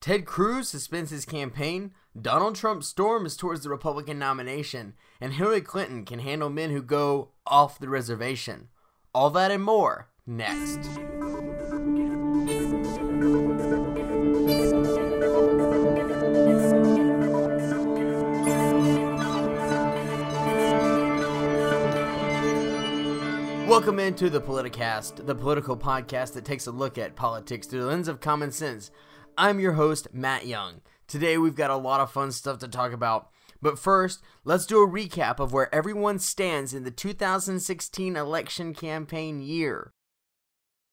Ted Cruz suspends his campaign, Donald Trump storms towards the Republican nomination, and Hillary Clinton can handle men who go off the reservation. All that and more next. Welcome into the Politicast, the political podcast that takes a look at politics through the lens of common sense. I'm your host, Matt Young. Today we've got a lot of fun stuff to talk about. But first, let's do a recap of where everyone stands in the 2016 election campaign year.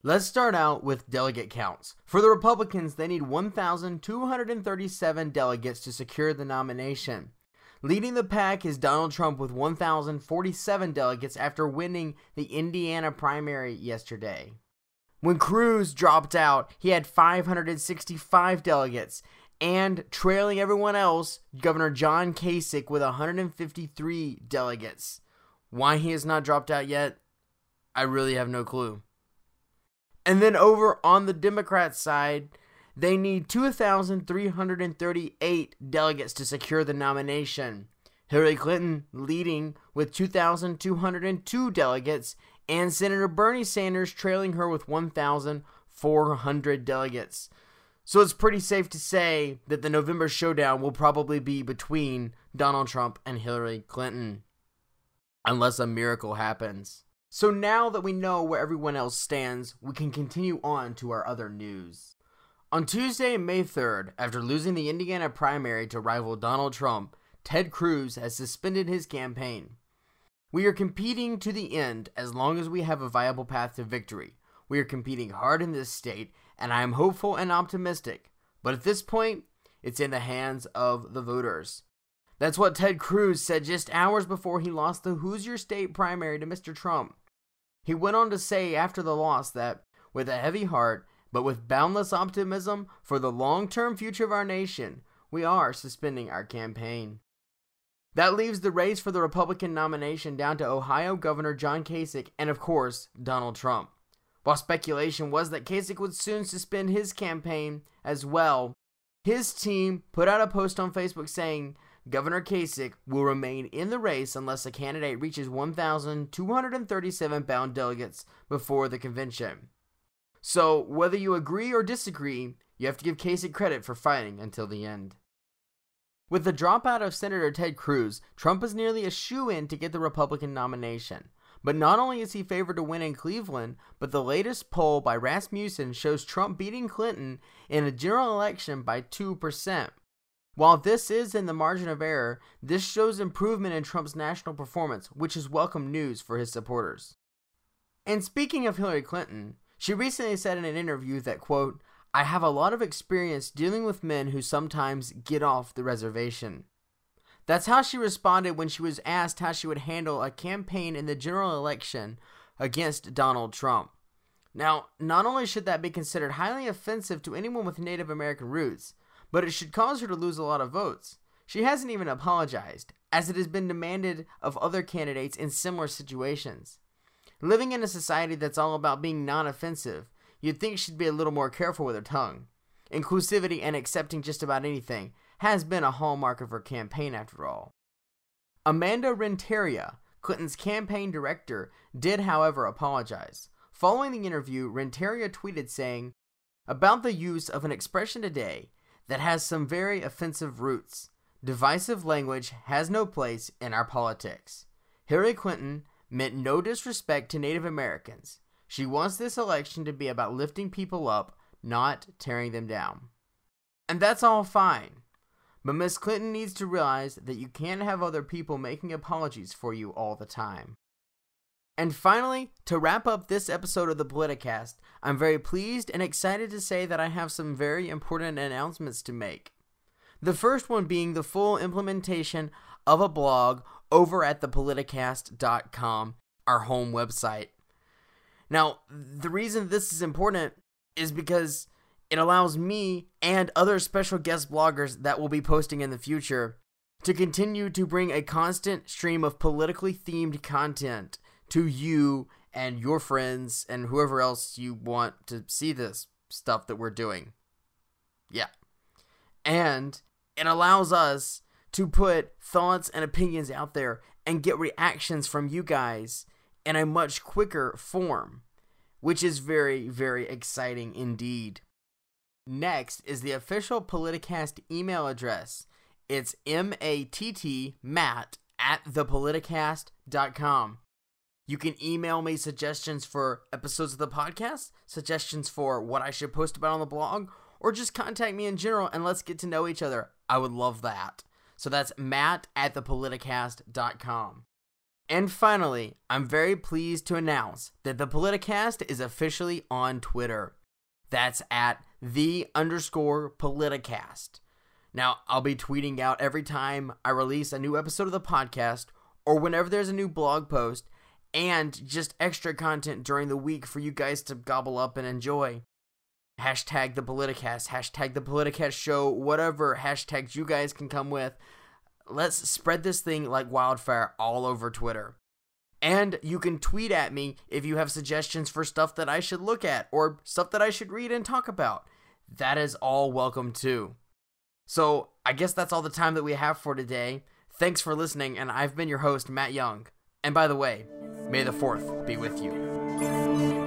Let's start out with delegate counts. For the Republicans, they need 1,237 delegates to secure the nomination. Leading the pack is Donald Trump with 1,047 delegates after winning the Indiana primary yesterday. When Cruz dropped out, he had 565 delegates, and trailing everyone else, Governor John Kasich with 153 delegates. Why he has not dropped out yet, I really have no clue. And then over on the Democrat side, they need 2,338 delegates to secure the nomination. Hillary Clinton leading with 2,202 delegates, and Senator Bernie Sanders trailing her with 1,400 delegates. So it's pretty safe to say that the November showdown will probably be between Donald Trump and Hillary Clinton. Unless a miracle happens. So now that we know where everyone else stands, we can continue on to our other news. On Tuesday, May 3rd, after losing the Indiana primary to rival Donald Trump, Ted Cruz has suspended his campaign. We are competing to the end as long as we have a viable path to victory. We are competing hard in this state, and I am hopeful and optimistic. But at this point, it's in the hands of the voters. That's what Ted Cruz said just hours before he lost the Hoosier State primary to Mr. Trump. He went on to say after the loss that, with a heavy heart, but with boundless optimism for the long term future of our nation, we are suspending our campaign. That leaves the race for the Republican nomination down to Ohio Governor John Kasich and, of course, Donald Trump. While speculation was that Kasich would soon suspend his campaign as well, his team put out a post on Facebook saying Governor Kasich will remain in the race unless a candidate reaches 1,237 bound delegates before the convention. So, whether you agree or disagree, you have to give Kasich credit for fighting until the end. With the dropout of Senator Ted Cruz, Trump is nearly a shoe in to get the Republican nomination. But not only is he favored to win in Cleveland, but the latest poll by Rasmussen shows Trump beating Clinton in a general election by 2%. While this is in the margin of error, this shows improvement in Trump's national performance, which is welcome news for his supporters. And speaking of Hillary Clinton, she recently said in an interview that, quote, I have a lot of experience dealing with men who sometimes get off the reservation. That's how she responded when she was asked how she would handle a campaign in the general election against Donald Trump. Now, not only should that be considered highly offensive to anyone with Native American roots, but it should cause her to lose a lot of votes. She hasn't even apologized, as it has been demanded of other candidates in similar situations. Living in a society that's all about being non offensive you'd think she'd be a little more careful with her tongue. Inclusivity and accepting just about anything has been a hallmark of her campaign, after all. Amanda Renteria, Clinton's campaign director, did, however, apologize. Following the interview, Renteria tweeted saying, About the use of an expression today that has some very offensive roots. Divisive language has no place in our politics. Hillary Clinton meant no disrespect to Native Americans. She wants this election to be about lifting people up, not tearing them down. And that's all fine. But Miss Clinton needs to realize that you can't have other people making apologies for you all the time. And finally, to wrap up this episode of the Politicast, I'm very pleased and excited to say that I have some very important announcements to make. The first one being the full implementation of a blog over at thepoliticast.com, our home website. Now, the reason this is important is because it allows me and other special guest bloggers that will be posting in the future to continue to bring a constant stream of politically themed content to you and your friends and whoever else you want to see this stuff that we're doing. Yeah. And it allows us to put thoughts and opinions out there and get reactions from you guys in a much quicker form, which is very, very exciting indeed. Next is the official Politicast email address. It's M-A-T-T, Matt, at thepoliticast.com. You can email me suggestions for episodes of the podcast, suggestions for what I should post about on the blog, or just contact me in general and let's get to know each other. I would love that. So that's matt at thepoliticast.com. And finally, I'm very pleased to announce that the Politicast is officially on Twitter. That's at the underscore Politicast. Now, I'll be tweeting out every time I release a new episode of the podcast or whenever there's a new blog post and just extra content during the week for you guys to gobble up and enjoy. Hashtag the Politicast, hashtag the Politicast show, whatever hashtags you guys can come with. Let's spread this thing like wildfire all over Twitter. And you can tweet at me if you have suggestions for stuff that I should look at or stuff that I should read and talk about. That is all welcome too. So, I guess that's all the time that we have for today. Thanks for listening, and I've been your host, Matt Young. And by the way, may the 4th be with you.